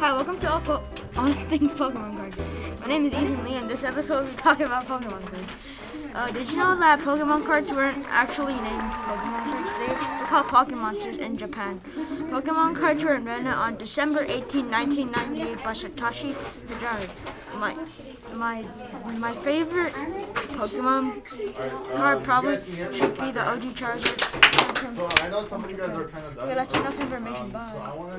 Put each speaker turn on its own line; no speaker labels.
Hi, welcome to all, po- all things Pokemon cards. My name is Ethan Lee, and this episode we'll talking about Pokemon cards. Uh, did you know that Pokemon cards weren't actually named Pokemon cards? They were called Pokémon Monsters in Japan. Pokemon cards were invented on December 18, 1998 by Satoshi Tajiri. My, my, my favorite Pokemon card probably should be the OG Charizard.
So I know some of you guys are kind of done.
Yeah, that's enough information. Bye.